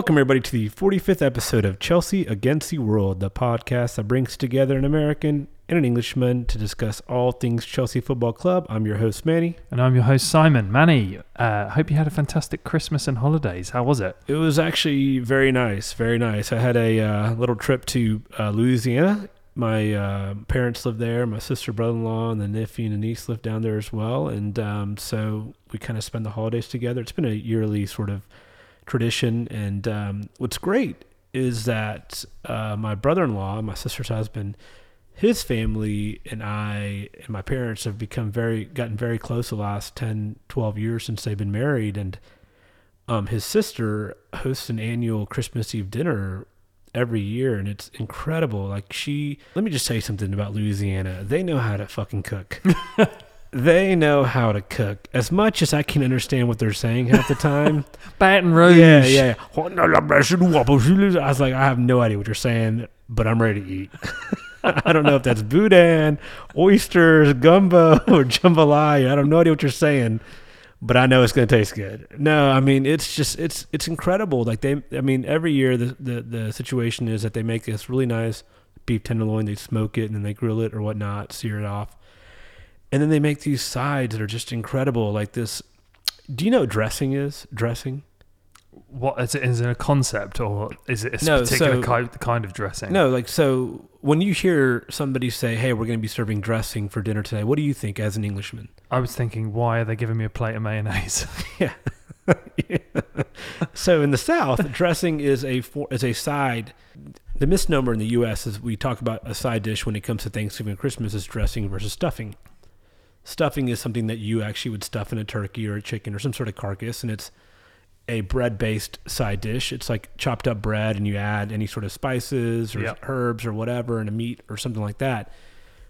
Welcome, everybody, to the 45th episode of Chelsea Against the World, the podcast that brings together an American and an Englishman to discuss all things Chelsea Football Club. I'm your host, Manny. And I'm your host, Simon. Manny, uh, hope you had a fantastic Christmas and holidays. How was it? It was actually very nice, very nice. I had a uh, little trip to uh, Louisiana. My uh, parents live there. My sister, brother-in-law, and the nephew and the niece live down there as well. And um, so we kind of spend the holidays together. It's been a yearly sort of tradition. And um, what's great is that uh, my brother-in-law, my sister's husband, his family and I and my parents have become very gotten very close the last 10, 12 years since they've been married. And um, his sister hosts an annual Christmas Eve dinner every year, and it's incredible. Like she, let me just say something about Louisiana. They know how to fucking cook. they know how to cook. As much as I can understand what they're saying half the time. Baton Rouge. Yeah, yeah. I was like, I have no idea what you're saying, but I'm ready to eat. I don't know if that's boudin, oysters, gumbo, or jambalaya. I don't know idea what you're saying, but I know it's going to taste good. No, I mean it's just it's it's incredible. Like they, I mean every year the the the situation is that they make this really nice beef tenderloin, they smoke it and then they grill it or whatnot, sear it off, and then they make these sides that are just incredible. Like this. Do you know what dressing is? Dressing. What is it? Is it a concept or is it a No, particular so- kind, of dressing? No, like so when you hear somebody say, "Hey, we're going to be serving dressing for dinner today," what do you think as an Englishman? I was thinking, why are they giving me a plate of mayonnaise? Yeah. so in the South, dressing is a for, is a side. The misnomer in the U.S. is we talk about a side dish when it comes to Thanksgiving and Christmas is dressing versus stuffing. Stuffing is something that you actually would stuff in a turkey or a chicken or some sort of carcass, and it's a bread-based side dish. It's like chopped up bread, and you add any sort of spices or Yep. herbs or whatever, and a meat or something like that.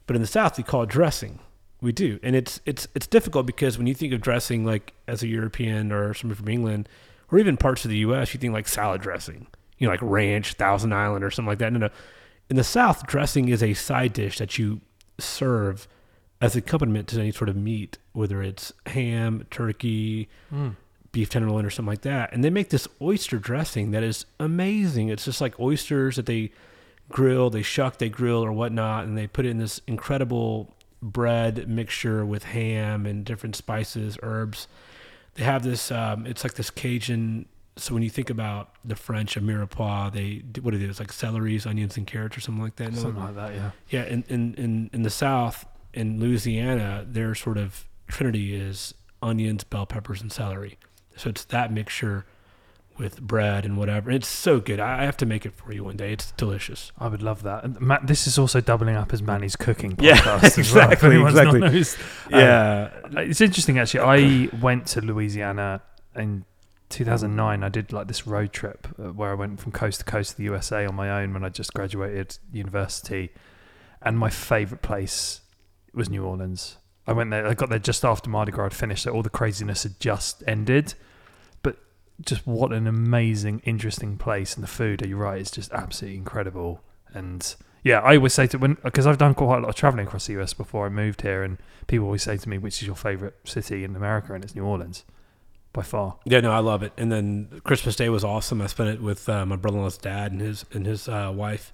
But in the South, we call it dressing. We do, and it's it's it's difficult because when you think of dressing, like as a European or somebody from England, or even parts of the U.S., you think like salad dressing, you know, like ranch, Thousand Island, or something like that. No, no. In the South, dressing is a side dish that you serve as accompaniment to any sort of meat, whether it's ham, turkey, beef tenderloin, or something like that. And they make this oyster dressing that is amazing. It's just like oysters that they grill, they shuck, they grill, or whatnot, and they put it in this incredible bread mixture with ham and different spices, herbs. They have this. Um, it's like this Cajun. So when you think about the French, a mirepoix, they what do they? it is like celeries, onions, and carrots, or something like that. Something like that, yeah. yeah, in, in, in, in the South, in Louisiana, their sort of trinity is onions, bell peppers, and celery. So it's that mixture with bread and whatever. It's so good. I have to make it for you one day. It's delicious. I would love that. And Matt, this is also doubling up as Manny's cooking Yeah, podcast. as well, exactly, not exactly. Um, It's interesting actually. I went to Louisiana in 2009. I did like this road trip uh, where I went from coast to coast of the USA on my own when I just graduated university. And my favorite place was New Orleans. I went there. I got there just after Mardi Gras had finished, so all the craziness had just ended. But just what an amazing, interesting place, and the food. Are You're right; it's just absolutely incredible. And yeah, I always say to when because I've done quite a lot of traveling across the US before I moved here, and people always say to me, "Which is your favorite city in America?" And it's New Orleans, by far. Yeah, no, I love it. And then Christmas Day was awesome. I spent it with uh, my brother-in-law's dad and his and his uh, wife,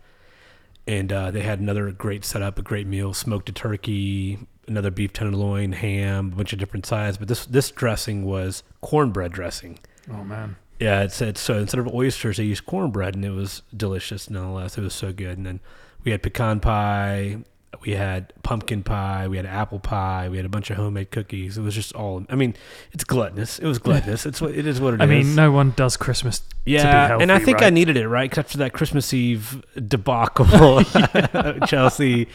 and uh, they had another great setup, a great meal: smoked a turkey, another beef tenderloin, ham, a bunch of different sides. But this this dressing was cornbread dressing. Oh man, Yeah, it's, it's so instead of oysters, they used cornbread, and it was delicious nonetheless. It was so good. And then we had pecan pie, we had pumpkin pie, we had apple pie, we had a bunch of homemade cookies. It was just all. I mean, it's gluttonous. It was gluttonous. it's what it is. What it is. I mean, no one does Christmas Yeah, to be healthy. and I think I needed it right after that Christmas Eve debacle, Chelsea,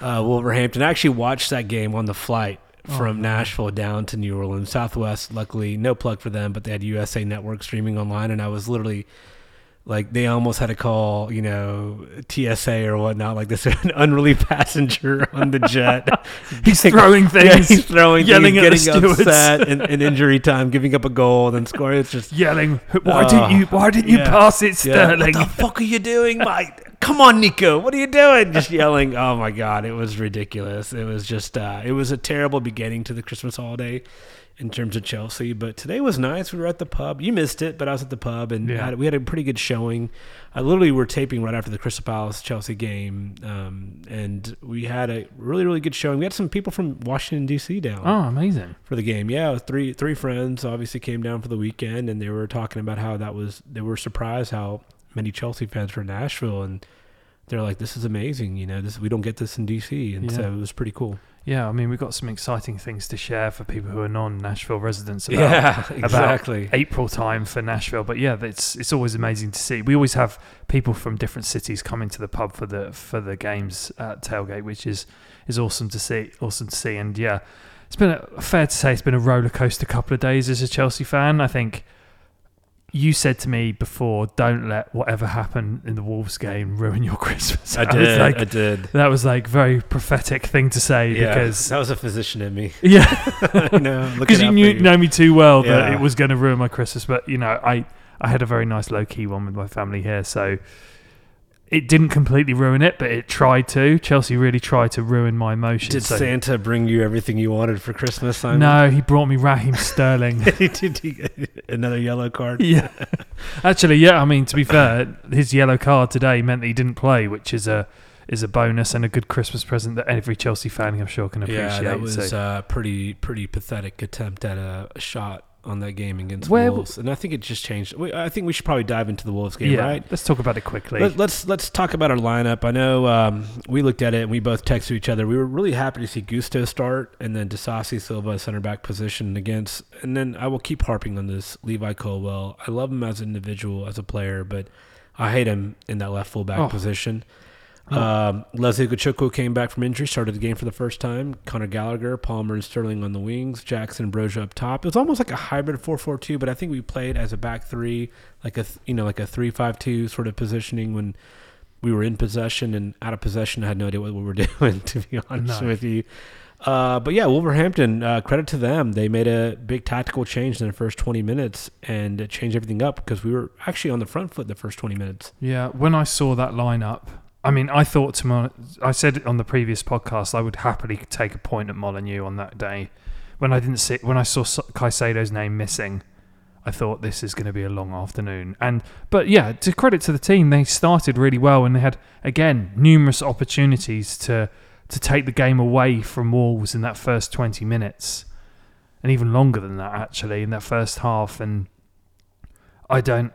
uh, Wolverhampton. I actually watched that game on the flight Oh, from Nashville down to New Orleans. Southwest, luckily, no plug for them, but they had USA Network streaming online, and I was literally like, they almost had to call, you know, TSA or whatnot, like this an unruly passenger on the jet. He's throwing Yeah, things, he's throwing yelling things, getting upset, in, in injury time, giving up a goal, then scoring. It's just yelling. Why Oh, didn't you? Why didn't you pass it, yeah. Sterling? What the fuck are you doing, mate? Come on, Nico. What are you doing? Just yelling. Oh my god, it was ridiculous. It was just uh, it was a terrible beginning to the Christmas holiday. In terms of Chelsea. But today was nice. We were at the pub. You missed it, but I was at the pub and Yeah. had, we had a pretty good showing. I literally were taping right after the Crystal Palace Chelsea game, um, and we had a really really good showing. We had some people from Washington D.C. down Oh, amazing. for the game. Yeah, three three friends obviously came down for the weekend, and they were talking about how that was. They were surprised how many Chelsea fans were in Nashville, and they're like, "This is amazing." You know, this we don't get this in DC, and Yeah. so it was pretty cool. Yeah, I mean, we've got some exciting things to share for people who are non-Nashville residents about exactly. April time for Nashville. But yeah, it's it's always amazing to see. We always have people from different cities coming to the pub for the for the games at tailgate, which is is awesome to see. Awesome to see. And yeah, it's been a, fair to say it's been a roller coaster couple of days as a Chelsea fan. I think you said to me before, "Don't let whatever happened in the Wolves game ruin your Christmas." I was did. like- I did. that was like very prophetic thing to say Yeah, because that was a physician in me. yeah, know, because you knew know me too well that it was going to ruin my Christmas. But you know, I I had a very nice low key one with my family here, so it didn't completely ruin it, but it tried to. Chelsea really tried to ruin my emotions. Did so- Santa bring you everything you wanted for Christmas? Simon? no, he brought me Raheem Sterling. Did he get another yellow card? yeah, actually, yeah. I mean, to be fair, his yellow card today meant that he didn't play, which is a is a bonus and a good Christmas present that every Chelsea fan, I'm sure, can appreciate. Yeah, that was so. a pretty pretty pathetic attempt at a shot on that game against Where- Wolves, and I think it just changed. we- I think we should probably dive into the Wolves game, yeah, right? let's talk about it quickly. Let, let's let's talk about our lineup. I know um, we looked at it and we both texted each other. We were really happy to see Gusto start, and then Disasi Silva center back position against. And then I will keep harping on this Levi Colwill. I love him as an individual, as a player, but I hate him in that left fullback Oh. position. Oh. Um, Lesley Ugochukwu came back from injury, started the game for the first time. Connor Gallagher, Palmer, and Sterling on the wings. Jackson and Broja up top. It was almost like a hybrid 4-4-2, but I think we played as a back three, like a you know like a three-five-two sort of positioning when we were in possession and out of possession. I had no idea what we were doing, to be honest No. with you. Uh, but yeah, Wolverhampton, uh, credit to them. They made a big tactical change in the first 20 minutes and changed everything up because we were actually on the front foot the first 20 minutes. Yeah, when I saw that lineup, I mean, I thought to my, I said on the previous podcast, I would happily take a point at Molyneux on that day. When I didn't see, when I saw Caicedo's name missing, I thought this is going to be a long afternoon. And but yeah, to credit to the team, they started really well and they had again numerous opportunities to to take the game away from Wolves in that first twenty minutes, and even longer than that actually in that first half. And I don't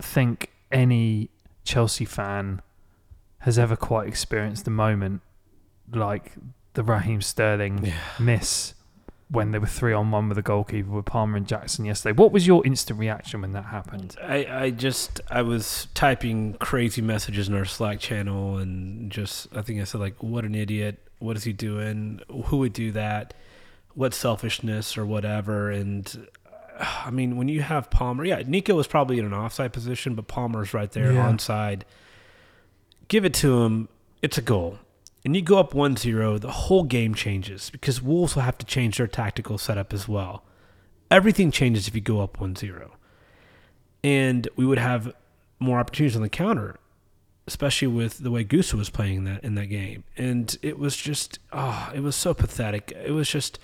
think any Chelsea fan has ever quite experienced a moment like the Raheem Sterling miss when they were three on one with the goalkeeper with Palmer and Jackson yesterday. What was your instant reaction when that happened? I, I just I was typing crazy messages in our Slack channel and just I think I said like what an idiot what is he doing who would do that what selfishness or whatever and uh, I mean when you have Palmer yeah Nico was probably in an offside position but Palmer's right there Yeah. onside give it to him it's a goal and you go up 1-0 the whole game changes because Wolves will have to change their tactical setup as well everything changes if you go up 1-0 and we would have more opportunities on the counter, especially with the way Gusto was playing in that in that game. And it was just, oh, it was so pathetic. It was just,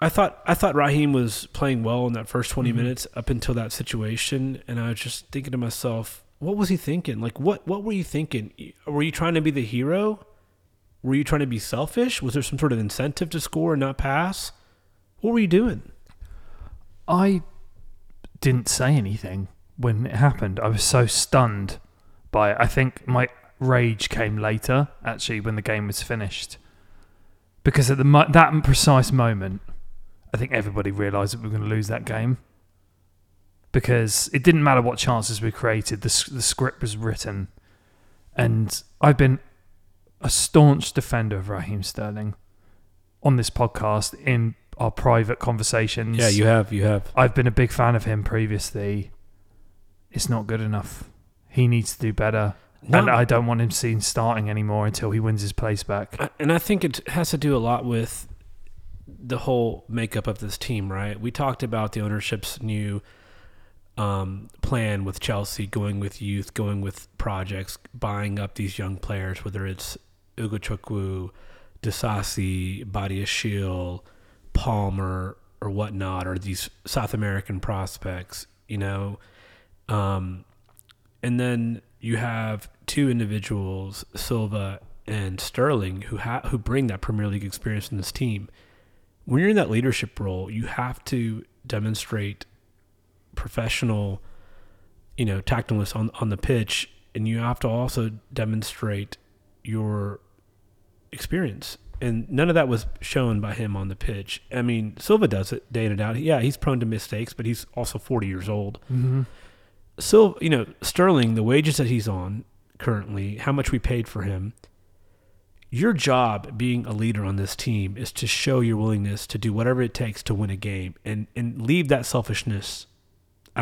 I thought I thought Raheem was playing well in that first 20 Mhm. minutes up until that situation, and I was just thinking to myself, what was he thinking? Like, what what were you thinking? Were you trying to be the hero? Were you trying to be selfish? Was there some sort of incentive to score and not pass? What were you doing? I didn't say anything when it happened. I was so stunned by it. I think my rage came later, actually, when the game was finished. Because at the that precise moment, I think everybody realised that we were going to lose that game. Because it didn't matter what chances we created, the, the script was written. And I've been a staunch defender of Raheem Sterling on this podcast in our private conversations. Yeah, you have, you have. I've been a big fan of him previously. It's not good enough. He needs to do better. And I don't want him seen starting anymore until he wins his place back. And I think it has to do a lot with the whole makeup of this team, right? We talked about the ownership's new um, plan with Chelsea, going with youth, going with projects, buying up these young players, whether it's Ugo Chukwu, Disasi, Badiashile, Palmer, or whatnot, or these South American prospects, you know. Um, and then you have two individuals, Silva and Sterling, who ha- who bring that Premier League experience in this team. When you're in that leadership role, you have to demonstrate professional, you know, tactfulness on on the pitch, and you have to also demonstrate your experience. And none of that was shown by him on the pitch. I mean, Silva does it day in and out. Yeah, he's prone to mistakes, but he's also 40 years old. Mm-hmm. Silva, you know, Sterling, the wages that he's on currently, how much we paid for him. Your job being a leader on this team is to show your willingness to do whatever it takes to win a game and, and leave that selfishness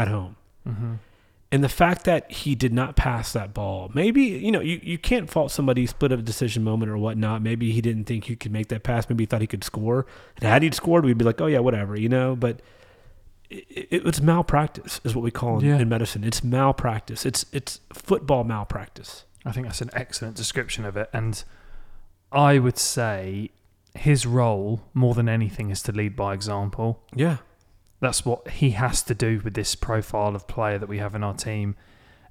at home. Mm-hmm. And the fact that he did not pass that ball, maybe, you know, you, you can't fault somebody split of a decision moment or whatnot. Maybe he didn't think he could make that pass. Maybe he thought he could score. And had he scored, we'd be like, oh, yeah, whatever, you know? But it, it, it's malpractice, is what we call in, Yeah. in medicine. It's malpractice. It's, it's football malpractice. I think that's an excellent description of it. And I would say his role, more than anything, is to lead by example. Yeah. That's what he has to do with this profile of player that we have in our team.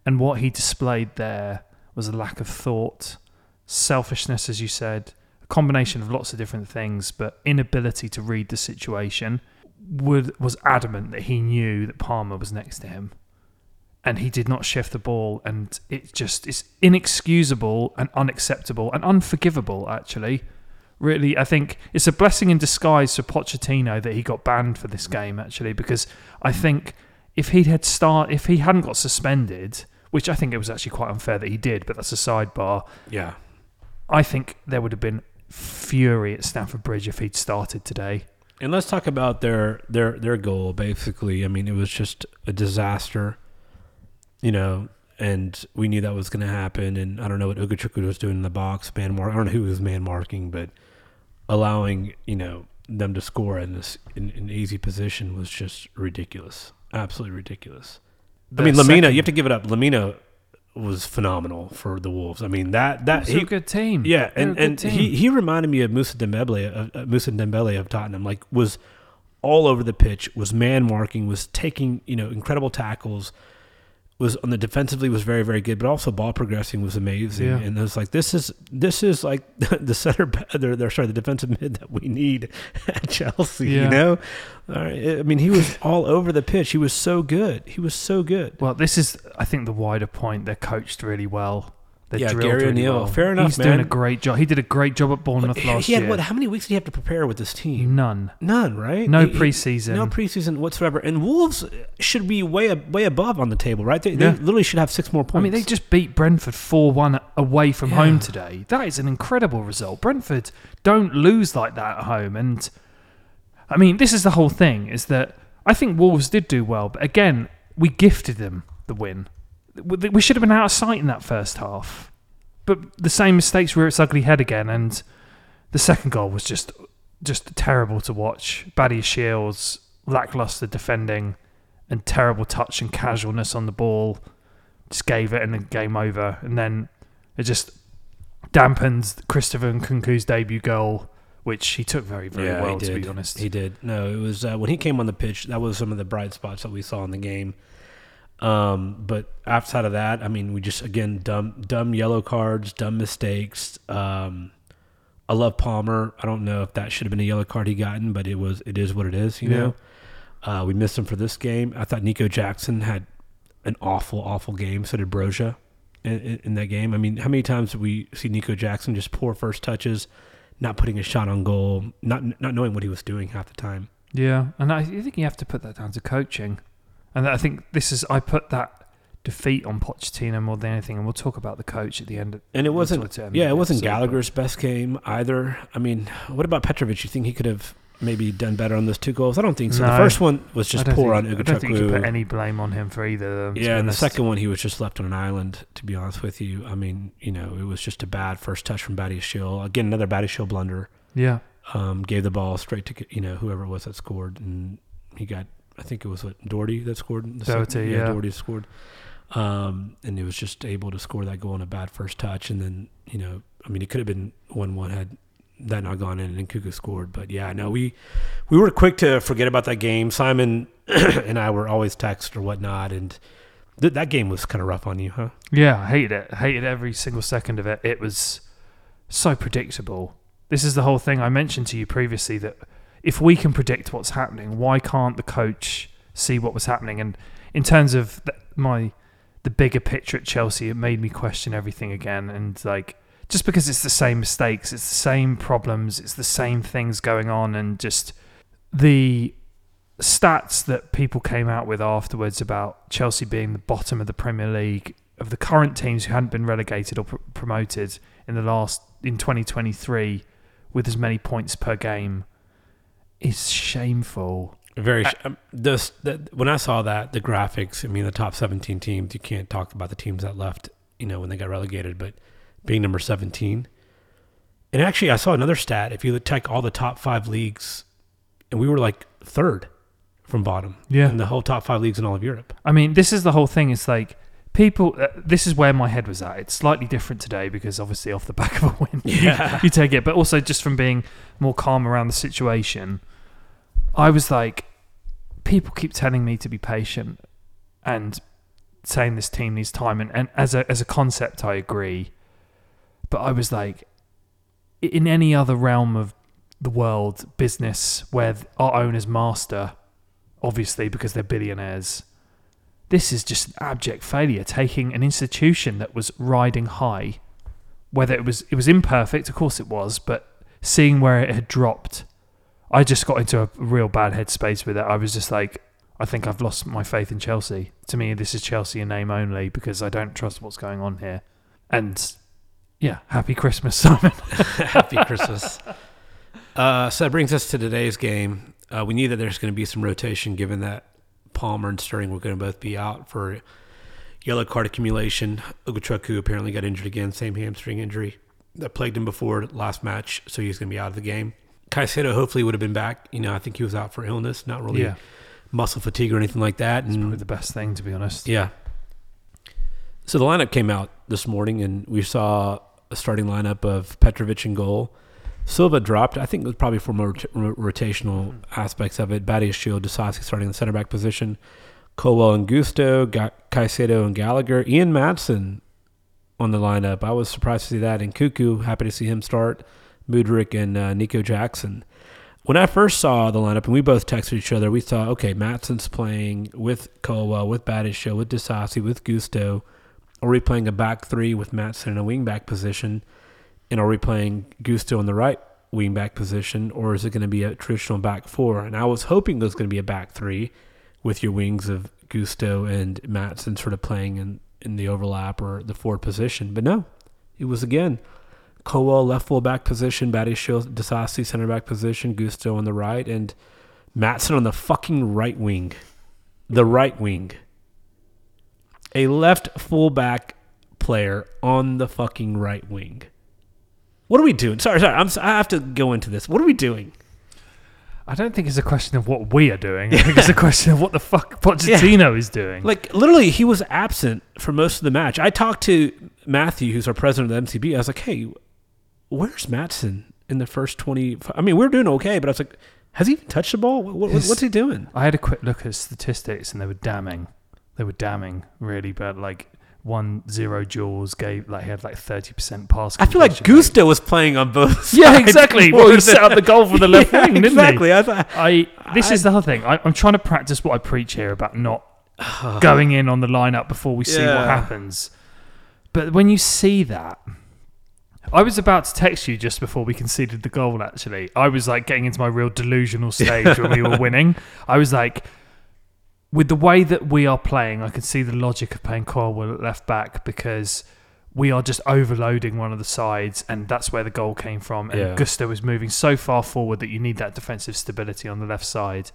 And what he displayed there was a lack of thought, selfishness, as you said, a combination of lots of different things, but inability to read the situation. Was adamant that he knew that Palmer was next to him, and he did not shift the ball, and it just is inexcusable and unacceptable and unforgivable. Actually, really, I think it's a blessing in disguise for Pochettino that he got banned for this mm. game. Actually, because I think if he had start, if he hadn't got suspended, which I think it was actually quite unfair that he did, but that's a sidebar. Yeah. I think there would have been fury at Stamford Bridge if he'd started today. And let's talk about their their their goal. Basically, I mean, it was just a disaster, you know. And we knew that was going to happen. And I don't know what Ugochukwu was doing in the box, man mark. I don't know who was man marking, but allowing you know them to score in this in an easy position was just ridiculous, absolutely ridiculous. I The mean, Lemina, second- you have to give it up. Lemina was phenomenal for the Wolves. I mean that that he a good team. yeah, They're and, and team. he, he reminded me of Musa Dembele, of, uh, Musa Dembele of Tottenham. Like was all over the pitch, was man marking, was taking you know incredible tackles, was on the defensively was very very good, but also ball progressing was amazing. Yeah. And it was like this is this is like the center, they're, they're sorry the defensive mid that we need at Chelsea. Yeah. You know, all right. I mean he was all over the pitch. He was so good. He was so good. Well, this is, I think, the wider point. They're coached really well. They're Yeah, drilled Gary really O'Neill. well. Fair enough, He's doing a great job. He did a great job at Bournemouth He last had year. what? How many weeks did he have to prepare with this team? None. None, right? No He- he- preseason. No preseason whatsoever. And Wolves should be way way above on the table, right? They, Yeah. they literally should have six more points. I mean, they just beat Brentford 4 1 away from Yeah. home today. That is an incredible result. Brentford don't lose like that at home. And I mean, this is the whole thing is that I think Wolves did do well. But again, we gifted them the win. We should have been out of sight in that first half. But the same mistakes rear its ugly head again. And the second goal was just just terrible to watch. Badiashile's, lackluster defending, and terrible touch and casualness on the ball just gave it and then game over. And then it just dampened Christopher Nkunku's debut goal, which he took very, very yeah, well, to be honest. He did. No, it was uh, when he came on the pitch. That was some of the bright spots that we saw in the game. Um, but outside of that, I mean, we just again dumb, dumb yellow cards, dumb mistakes. Um, I love Palmer. I don't know if that should have been a yellow card he gotten, but it was. It is what it is. You Yeah. know. Uh, we missed him for this game. I thought Nico Jackson had an awful, awful game. So did Broja in, in, in that game. I mean, how many times did we see Nico Jackson just poor first touches, not putting a shot on goal, not not knowing what he was doing half the time? Yeah, and I think you have to put that down to coaching. And I think this is, I put that defeat on Pochettino more than anything, and we'll talk about the coach at the end. And it wasn't, yeah, it wasn't episode, but- Gallagher's best game either. I mean, what about Petrovic? You think he could have maybe done better on those two goals? I don't think so. The first one was just poor think, on I don't think you put any blame on him for either of them. Yeah, and the second one he was just left on an island. To be honest with you, I mean, you know, it was just a bad first touch from Badiashile. Again, another Badiashile blunder. Yeah, um, gave the ball straight to you know whoever it was that scored, and he got I think it was what Doherty that scored. in The Doherty, second- yeah. Doherty scored, um, and he was just able to score that goal on a bad first touch, and then you know I mean it could have been one one had that not gone in and Nkunku scored. But yeah, no, we we were quick to forget about that game. Simon and I were always text or whatnot, and th- that game was kind of rough on you, huh? Yeah, I hated it. Hated every single second of it. It was so predictable. This is the whole thing I mentioned to you previously that if we can predict what's happening, why can't the coach see what was happening? And in terms of the, my the bigger picture at Chelsea, it made me question everything again. And like just because it's the same mistakes, it's the same problems, it's the same things going on, and just the stats that people came out with afterwards about Chelsea being the bottom of the Premier League of the current teams who hadn't been relegated or pr- promoted in the last in 2023 with as many points per game is shameful. Very. Sh- um, this, the, when I saw that the graphics, I mean the top 17 teams. You can't talk about the teams that left, you know, when they got relegated, but being number 17. And actually, I saw another stat. If you take all the top five leagues, and we were like third from bottom Yeah. in the whole top five leagues in all of Europe. I mean, this is the whole thing. It's like people. Uh, this is where my head was at. It's slightly different today because obviously off the back of a win, you- Yeah. you, take it. But also just from being more calm around the situation, I was like, people keep telling me to be patient and saying this team needs time. And, and as a as a concept, I agree. But I was like, in any other realm of the world, business where our owners master, obviously because they're billionaires. This is just an abject failure. Taking an institution that was riding high, whether it was it was imperfect, of course it was, but seeing where it had dropped, I just got into a real bad headspace with it. I was just like, I think I've lost my faith in Chelsea. To me, this is Chelsea in name only because I don't trust what's going on here. And yeah, happy Christmas, Simon. Happy Christmas. Uh, so that brings us to today's game. Uh, we knew that there's going to be some rotation given that Palmer and Sterling were going to both be out for yellow card accumulation. Ugochukwu apparently got injured again, same hamstring injury that plagued him before last match, so he's going to be out of the game. Caicedo hopefully would have been back. You know, I think he was out for illness, not really Yeah. muscle fatigue or anything like that. It's probably the best thing, to be honest. yeah. So the lineup came out this morning, and we saw a starting lineup of Petrovic in goal. Silva dropped. I think it was probably for more rot- ro- rotational aspects of it. Badia Shield, Disasi starting in the center back position. Colwill and Gusto, Ga- Caicedo and Gallagher. Ian Maatsen on the lineup. I was surprised to see that. And Nkunku, happy to see him start. Mudryk and uh, Nico Jackson. When I first saw the lineup, and we both texted each other, we thought, okay, Maatsen's playing with Colwill, with Badisha, with Disasi, with Gusto. Are we playing a back three with Maatsen in a wing back position? And are we playing Gusto in the right wing back position? Or is it going to be a traditional back four? And I was hoping it was going to be a back three with your wings of Gusto and Maatsen sort of playing in, in the overlap or the forward position. But no, it was again Colwill left full back position, Badisha, Disasi center back position, Gusto on the right, and Maatsen on the fucking right wing. The right wing. A left fullback player on the fucking right wing. What are we doing? Sorry, sorry. I'm, si have to go into this. What are we doing? I don't think it's a question of what we are doing. I think it's a question of what the fuck Pochettino is doing. Like literally, he was absent for most of the match. I talked to Matthew, who's our president of the MCB. I was like, "Hey, where's Maatsen in the first 20 I mean, we are doing okay, but I was like, "Has he even touched the ball? What, what, His- what's he doing?" I had a quick look at statistics and they were damning. They were damning, really. But like one zero jaws gave like he had like thirty percent pass. I feel like. Gusto was playing on both. Yeah, exactly. Well, he set up the goal for the left Yeah, wing, didn't exactly. I he? I. This is the other thing. I, I'm trying to practice what I preach here about not going in on the lineup before we see Yeah. what happens. But when you see that, I was about to text you just before we conceded the goal. Actually, I was like getting into my real delusional stage when we were winning. I was like, with the way that we are playing, I can see the logic of playing Colwill at left back because we are just overloading one of the sides, and that's where the goal came from. And Yeah. Gusto was moving so far forward that you need that defensive stability on the left side.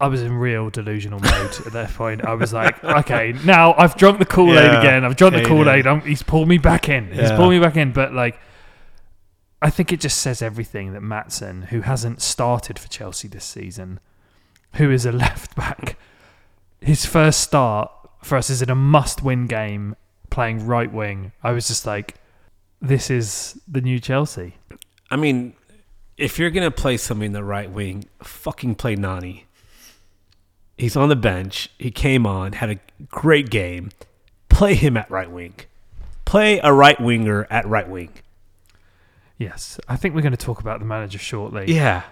I was in real delusional mode at that point. I was like, okay, now I've drunk the Kool Aid Yeah, again. I've drunk the Kool Aid. He's pulled me back in. He's pulled me back in. But like, I think it just says everything that Maatsen, who hasn't started for Chelsea this season, who is a left back, his first start for us is in a must-win game playing right wing. I was just like, this is the new Chelsea. I mean, if you're gonna play somebody in the right wing, fucking play Noni. He's on the bench. He came on, had a great game. Play him at right wing. Play a right winger at right wing. Yes, I think we're going to talk about the manager shortly. Yeah.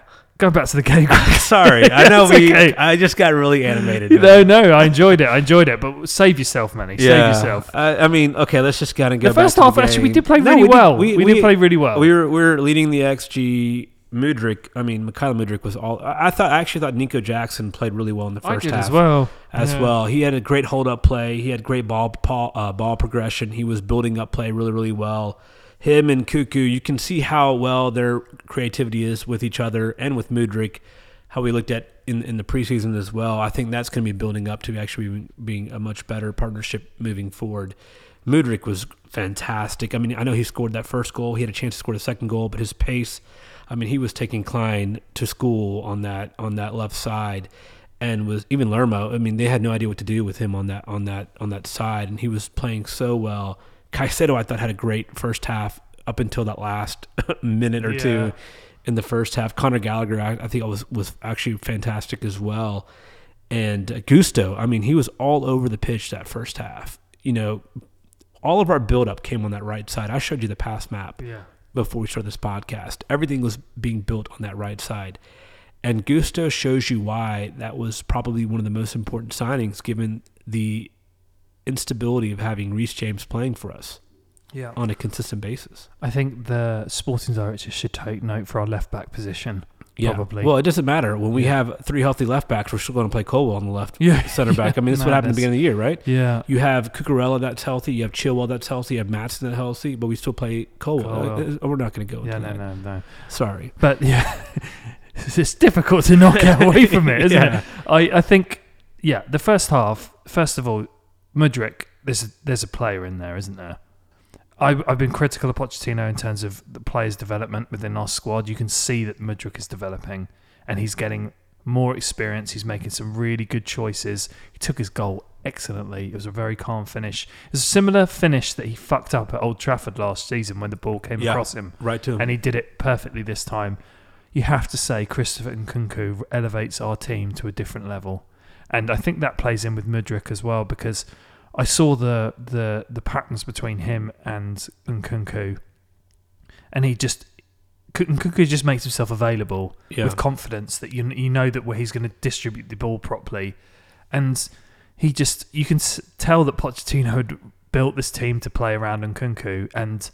Go back to the game. Sorry, I know we. okay. I just got really animated. no, no, I enjoyed it. I enjoyed it. But save yourself, Manny. Save yourself. I, I mean, okay, let's just kind of go. The first half, the actually, we did play No, really we did- well. We, did play really well. We were we were leading the XG. Mudryk, I mean, Mykhailo Mudryk was all. I thought I actually thought Nico Jackson played really well in the first half as well. as Yeah. well. He had a great hold up play. He had great ball ball, uh, ball progression. He was building up play really really well. Him and Nkunku, you can see how well their creativity is with each other and with Mudryk. How we looked at in in the preseason as well. I think that's going to be building up to actually being a much better partnership moving forward. Mudryk was fantastic. I mean, I know he scored that first goal. He had a chance to score the second goal, but his pace. I mean, he was taking Clyne to school on that on that left side, and was even Lerma. I mean, they had no idea what to do with him on that on that on that side, and he was playing so well. Caicedo, I thought, had a great first half up until that last minute or Yeah. two in the first half. Connor Gallagher, I, I think, was was actually fantastic as well. And Gusto, I mean, he was all over the pitch that first half. You know, all of our buildup came on that right side. I showed you the pass map Yeah. before we started this podcast. Everything was being built on that right side. And Gusto shows you why that was probably one of the most important signings given the instability of having Reece James playing for us Yeah. on a consistent basis. I think the sporting director should take note for our left back position. Probably. Well, it doesn't matter. When we have three healthy left backs, we're still going to play Colwill on the left Yeah. center back. I mean, this is what happened at the beginning of the year, right? Yeah. You have Cucurella that's healthy. You have Chilwell that's healthy. You have Matson that's healthy, but we still play Colwill. Colwill. Uh, We're not going to go. Yeah, into no, that. no, no. Sorry. But yeah, it's it's difficult to not get away from it, isn't Yeah. it? I, I think, yeah, the first half, first of all, Mudryk, there's a, there's a player in there, isn't there? I, I've been critical of Pochettino in terms of the players' development within our squad. You can see that Mudryk is developing and he's getting more experience. He's making some really good choices. He took his goal excellently. It was a very calm finish. It was a similar finish that he fucked up at Old Trafford last season when the ball came Yeah. across him Right to him. and he did it perfectly this time. You have to say Christopher Nkunku elevates our team to a different level, and I think that plays in with Mudryk as well because I saw the the the patterns between him and Nkunku, and he just Nkunku just makes himself available yeah. with confidence that you you know that where he's going to distribute the ball properly, and he just you can tell that Pochettino had built this team to play around Nkunku, and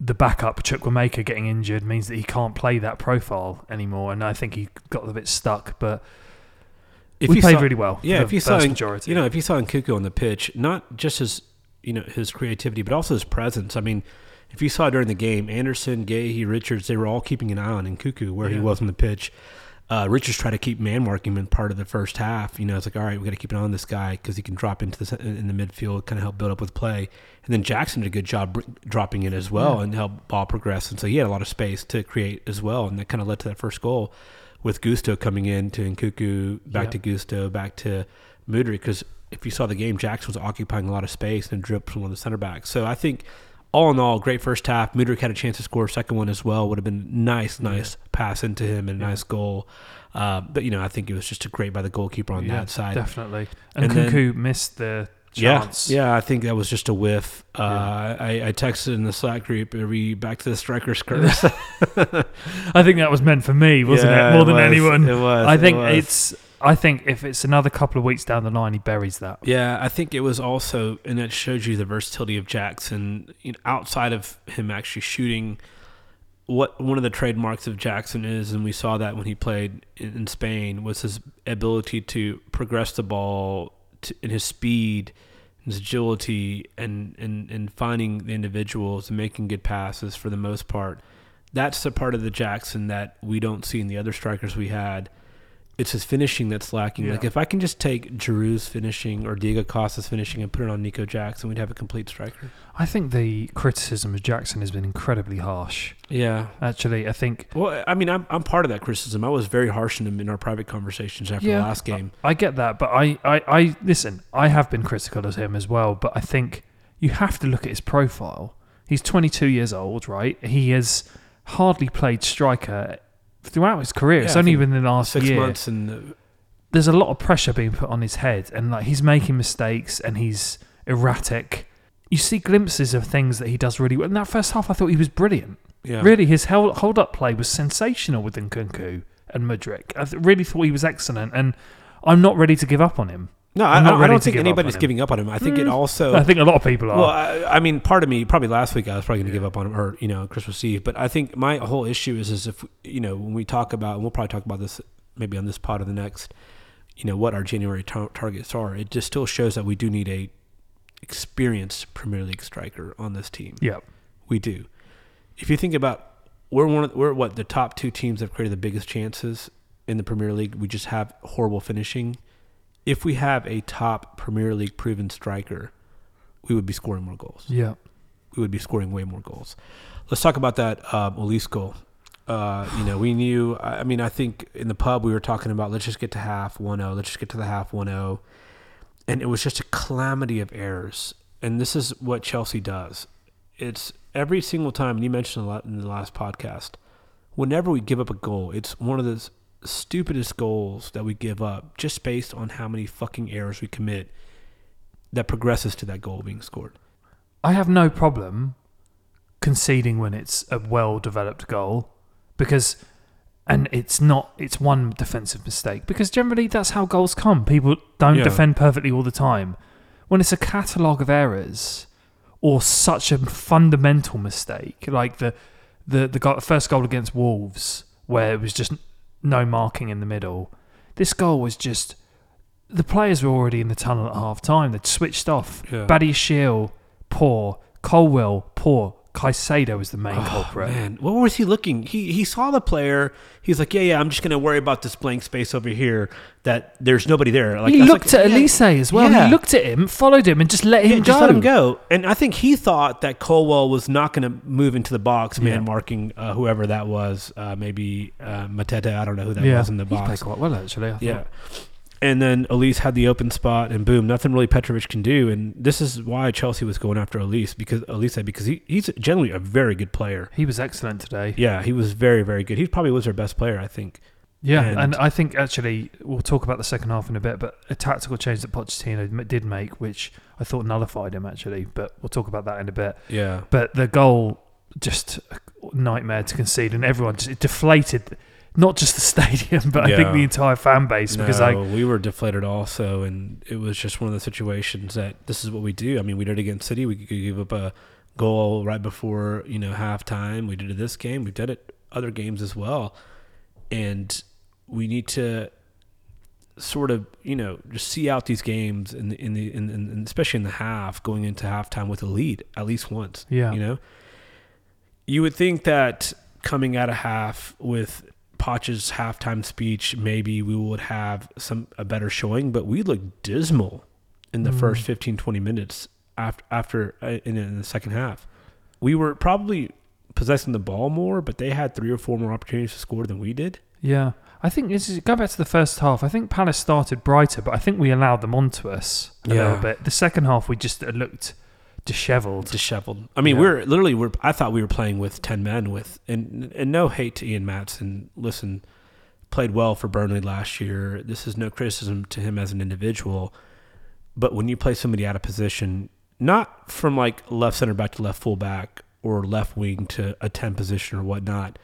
the backup Chukwuemeka getting injured means that he can't play that profile anymore, and I think he got a bit stuck. But if we you played saw, really well. yeah, if you saw in- majority, you know, if you saw Nkunku on the pitch, not just his, you know, his creativity, but also his presence. I mean, if you saw during the game, Anderson, Guéhi, Richards, they were all keeping an eye on Nkunku where he was on the pitch. Uh, Richards tried to keep man marking him in part of the first half. You know, it's like, all right, we got to keep an eye on this guy because he can drop into the in the midfield, kind of help build up with play. And then Jackson did a good job br- dropping in as well Yeah. and help ball progress. And so he had a lot of space to create as well, and that kind of led to that first goal with Gusto coming in to Nkunku, back Yeah. to Gusto, back to Mudry. Because if you saw the game, Jackson was occupying a lot of space and dripped from one of the center backs. So I think all in all, great first half. Mudryk had a chance to score a second one as well. Would have been nice, nice pass into him and a Yeah. nice goal. Uh, but you know, I think it was just a great by the goalkeeper on Yeah, that side. definitely. And, And then- missed the Yeah, chance. yeah, I think that was just a whiff. Uh, I, I texted in the Slack group, "Are we back to the striker's curse?" I think that was meant for me, wasn't Yeah, it? More than was. anyone. It was. I it think was. it's. I think if it's another couple of weeks down the line, he buries that. Yeah, I think it was also, and it shows you the versatility of Jackson. You know, outside of him actually shooting, what one of the trademarks of Jackson is, and we saw that when he played in, in Spain, was his ability to progress the ball in his speed, his agility, and, and and finding the individuals and making good passes for the most part. That's the part of the Jackson that we don't see in the other strikers we had it's his finishing that's lacking. Yeah. Like if I can just take Giroud's finishing or Diego Costa's finishing and put it on Nico Jackson, we'd have a complete striker. I think the criticism of Jackson has been incredibly harsh. Yeah. Actually, I think Well, I mean, I'm, I'm part of that criticism. I was very harsh on him in our private conversations after Yeah. the last game. I get that, but I, I, I listen. I have been critical of him as well, but I think you have to look at his profile. He's 22 years old, right? He has hardly played striker throughout his career. it's Yeah, I only think been the last Six year. months and There's a lot of pressure being put on his head, and like he's making mistakes and he's erratic. You see glimpses of things that he does really well. In that first half, I thought he was brilliant. yeah, Really, his hold, hold up play was sensational with Nkunku and Mudryk. I th- really thought he was excellent, and I'm not ready to give up on him. No, I, I'm I- I don't think give up anybody's on giving up on him. I think it Mm. also. I think a lot of people are. Well, I, I mean, part of me, probably last week, I was probably going to give up on him, or you know, Christmas Eve. But I think my whole issue is, is if you know, when we talk about, and we'll probably talk about this maybe on this pod or the next, you know, what our January tar- targets are. It just still shows that we do need a experienced Premier League striker on this team. yeah, We do. If you think about, we're one, of, we're what the top two teams have created the biggest chances in the Premier League. We just have horrible finishing. If we have a top Premier League proven striker, we would be scoring more goals yeah, we would be scoring way more goals. Let's talk about that um, Olise goal. Uh, you know, we knew. I mean, I think in the pub we were talking about let's just get to half 1-0. Let's just get to the half 1-0. and it was just a calamity of errors. And this is what Chelsea does. It's every single time. And you mentioned a lot in the last podcast. Whenever we give up a goal, it's one of the s- stupidest goals that we give up, just based on how many fucking errors we commit. That progresses to that goal being scored. I have no problem conceding when it's a well developed goal because and it's not it's one defensive mistake because generally that's how goals come. People don't Yeah. defend perfectly all the time. When it's a catalogue of errors or such a fundamental mistake like the the the go- first goal against Wolves where it was just no marking in the middle. This goal was just the players were already in the tunnel at half time. They'd switched off. Yeah. Badiashile, poor. Colwill, poor. Caicedo was the main Oh, culprit. man, what was he looking? He he saw the player. He's like, yeah, yeah. I'm just gonna worry about this blank space over here. That there's nobody there. Like he looked like, at yeah, Olise as well. yeah. He looked at him, followed him, and just let him Yeah, go. just let him go. And I think he thought that Colwill was not going to move into the box, man, marking uh, whoever that was. Uh, maybe uh, Mateta. I don't know who that was in the he played box. quite well actually. I thought. Yeah. And then Olise had the open spot, and boom, nothing really Petrovic can do. And this is why Chelsea was going after Olise because Olise because he, he's generally a very good player. he was excellent today. Yeah, he was very very good. He probably was their best player, I think. Yeah, And- and, I think actually we'll talk about the second half in a bit, but a tactical change that Pochettino did make, which I thought nullified him actually, but we'll talk about that in a bit. Yeah. But the goal, just a nightmare to concede, and everyone just it deflated, not just the stadium, but I think the entire fan base because no, I we were deflated also, and it was just one of the situations that this is what we do. I mean, we did it against City. We could give up a goal right before you know halftime. We did it this game. We did it other games as well, and we need to sort of you know just see out these games in the in the in, in, in- especially in the half going into halftime with a lead at least once. Yeah. you know, you would think that coming out of half with Potch's halftime speech, maybe we would have some a better showing, but we looked dismal in the Mm. first 15, 20 minutes after after uh, in, in the second half. We were probably possessing the ball more, but they had three or four more opportunities to score than we did. yeah, I think this is go back to the first half. I think Palace started brighter, but I think we allowed them onto us a Yeah. little bit. The second half we just looked dishevelled. disheveled. I mean, Yeah. we're literally we're. I thought we were playing with ten men with, and and no hate to Ian Maatsen. Listen, played well for Burnley last year. This is no criticism to him as an individual, but when you play somebody out of position, not from like left center back to left full back or left wing to a ten position or whatnot.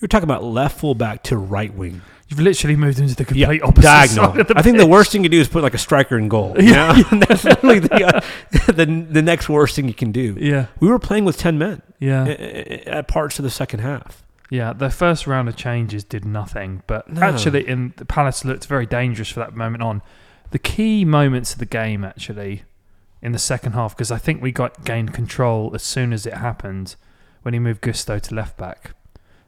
You're talking about left full back to right wing. You've literally moved into the Yeah, complete opposite diagonal. side of the I think the worst thing you do is put like a striker in goal. Yeah, know? That's literally the, uh, the the next worst thing you can do. Yeah, We were playing with ten men yeah. at parts of the second half. Yeah, the first round of changes did nothing, but No. actually, in the Palace looked very dangerous for that moment on. The key moments of the game, actually, in the second half, because I think we got gained control as soon as it happened when he moved Gusto to left back,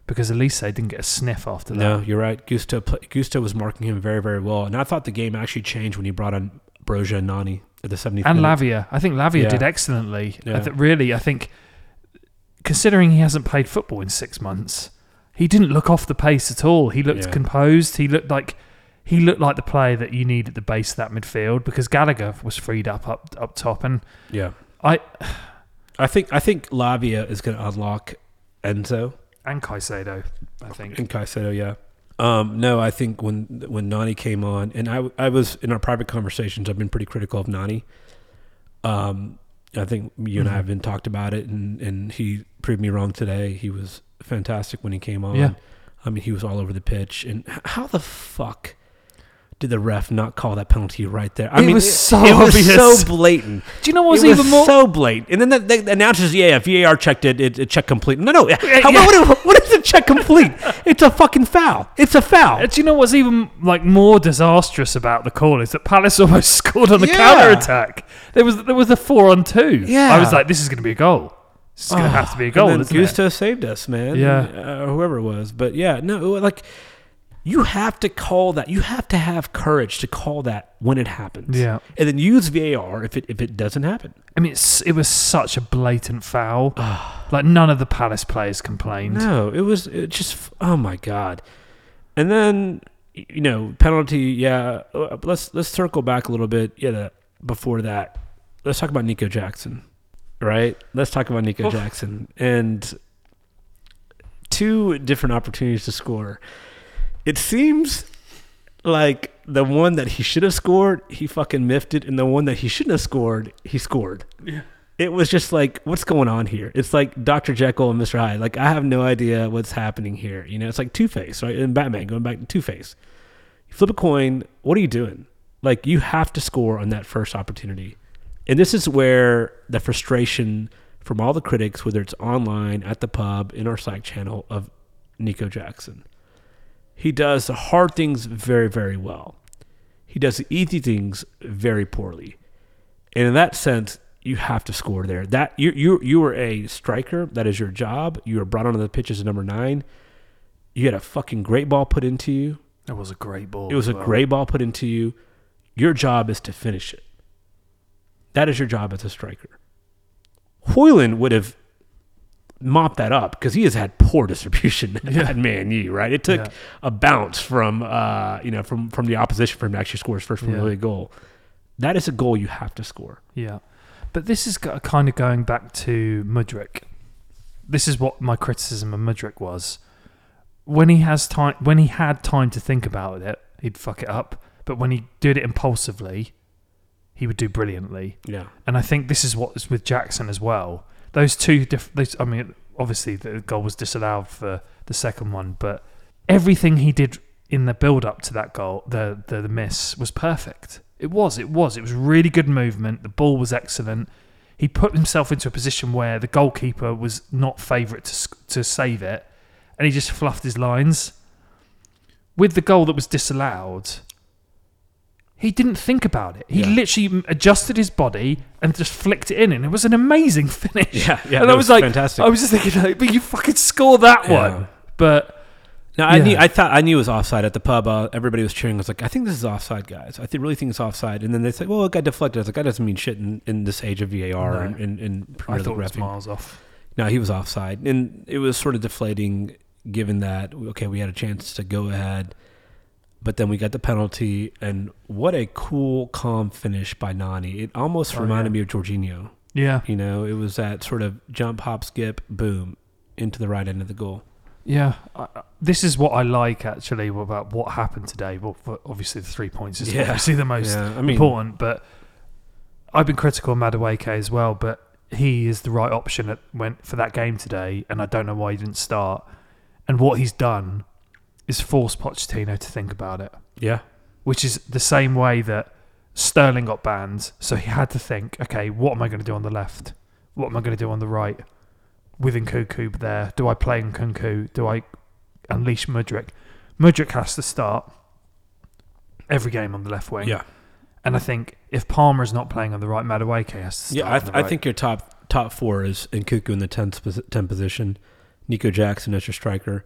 because Olise didn't get a sniff after that. No, you're right. Gusto Gusto was marking him very very well, and I thought the game actually changed when he brought on Broja and Noni at the 70th and minute. Lavia, I think Lavia Yeah. did excellently. I th- really, I think, considering he hasn't played football in six months, he didn't look off the pace at all. He looked Yeah. composed. He looked like he looked like the player that you need at the base of that midfield because Gallagher was freed up up up top, and Yeah, I I think I think Lavia is going to unlock Enzo and Caicedo, I think. And Caicedo, yeah. Um, no, I think when when Noni came on, and I I was in our private conversations, I've been pretty critical of Noni. Um, I think you and I Mhm. have been talked about it, and and he proved me wrong today. He was fantastic when he came on. Yeah. I mean, he was all over the pitch. And how the fuck did the ref not call that penalty right there? I It mean, was so it was so blatant. Do you know what was it was even more? so blatant. And then the, the announcers, yeah, VAR checked it, it, it checked complete. No, no. How, yeah. What, what is a check complete? it's a fucking foul. It's a foul. Do you know what's even like more disastrous about the call is that Palace almost scored on the Yeah. counter attack. There was there was a four on two. Yeah. I was like, this is going to be a goal. This is going to have to be a goal, And isn't it? Gusto saved us, man. Yeah. uh, whoever it was. But yeah, no, like you have to call that. You have to have courage to call that when it happens. Yeah. and then use VAR if it if it doesn't happen. I mean, it's, it was such a blatant foul. like none of the Palace players complained. No, it was it just oh my god. And then you know penalty. Yeah, uh, let's let's circle back a little bit. Yeah, the, before that, let's talk about Nico Jackson. Right. Let's talk about Nico Oof. Jackson and two different opportunities to score. It seems like the one that he should have scored, he fucking miffed it, and the one that he shouldn't have scored, he scored. Yeah. It was just like, what's going on here? It's like Dr. Jekyll and Mr. Hyde. Like, I have no idea what's happening here. You know, it's like Two Face, right? And Batman, going back to Two Face. You flip a coin, what are you doing? Like, you have to score on that first opportunity. And this is where the frustration from all the critics, whether it's online, at the pub, in our Slack channel, of Nico Jackson. He does the hard things very, very well. He does the easy things very poorly. And in that sense, you have to score there. That you you you are a striker. That is your job. You are brought onto the pitch as number nine. You had a fucking great ball put into you. That was a great ball. It was as a great ball put into you. Your job is to finish it. That is your job as a striker. Højlund would have mopped that up because he has had poor distribution Yeah. at Man U, right? It took Yeah. a bounce from uh, you know from from the opposition for him to actually score his first Yeah. Premier League goal. That is a goal you have to score. Yeah. But this is kind of going back to Mudryk. This is what my criticism of Mudryk was. When he has time, when he had time to think about it, he'd fuck it up. But when he did it impulsively, he would do brilliantly. Yeah. And I think this is what is with Jackson as well. Those two different. I mean, obviously the goal was disallowed for the second one, but everything he did in the build up to that goal, the, the the miss, was perfect. It was. It was. It was really good movement. The ball was excellent. He put himself into a position where the goalkeeper was not favourite to to save it, and he just fluffed his lines. With the goal that was disallowed, he didn't think about it. He Yeah. literally adjusted his body and just flicked it in, and it was an amazing finish. Yeah, yeah, and that I was was like, fantastic. I was just thinking, like, but you fucking score that Yeah. one. But No, I Yeah. knew. I thought I knew it was offside at the pub. Uh, everybody was cheering. I was like, I think this is offside, guys. I think, really think it's offside. And then they said, well, it got deflected. I was like, that doesn't mean shit in, in this age of VAR No. and, and, and I thought it was miles off. No, he was offside, and it was sort of deflating, given that okay, we had a chance to go ahead, but then we got the penalty, and what a cool, calm finish by Noni. It almost Oh, reminded yeah. me of Jorginho. Yeah, You know, it was that sort of jump, hop, skip, boom, into the right end of the goal. yeah. I, this is what I like actually about what happened today. Well, obviously the three points is Yeah. obviously the most yeah, I mean, important, but I've been critical of Madueke as well. But he is the right option at, when for that game today, and I don't know why he didn't start. And what he's done is force Pochettino to think about it. yeah, which is the same way that Sterling got banned. So he had to think, okay, what am I going to do on the left? What am I going to do on the right? With Nkunku there, do I play Nkunku? Do I unleash Mudryk? Mudryk has to start every game on the left wing. yeah, And I think if Palmer is not playing on the right, Madueke has to start. yeah. I, th- the I think your top top four is Nkunku in the 10th, posi- 10th position, Nico Jackson as your striker.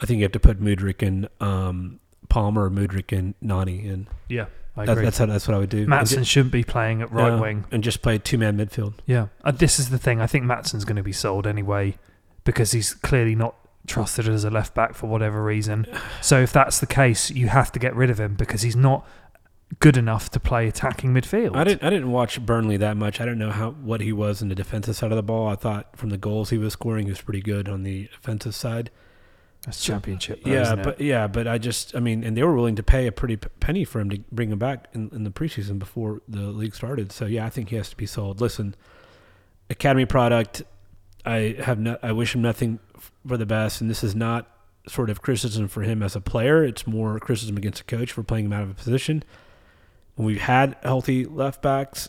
I think you have to put Mudryk and um, Palmer, Mudryk and Noni in. Yeah, I That, that's how that's what I would do. Maatsen And shouldn't be playing at right Yeah, wing. and just play two man midfield. Yeah, uh, this is the thing. I think Maatsen's going to be sold anyway because he's clearly not trusted as a left back for whatever reason. So if that's the case, you have to get rid of him because he's not good enough to play attacking midfield. I didn't. I didn't watch Burnley that much. I don't know how what he was in the defensive side of the ball. I thought from the goals he was scoring, he was pretty good on the offensive side. That's championship. Though, yeah, but yeah, but I just, I mean, and they were willing to pay a pretty p- penny for him to bring him back in, in the preseason before the league started. So yeah, I think he has to be sold. Listen, academy product. I have not. I wish him nothing for the best, and this is not sort of criticism for him as a player. It's more criticism against a coach for playing him out of a position. When we've had healthy left backs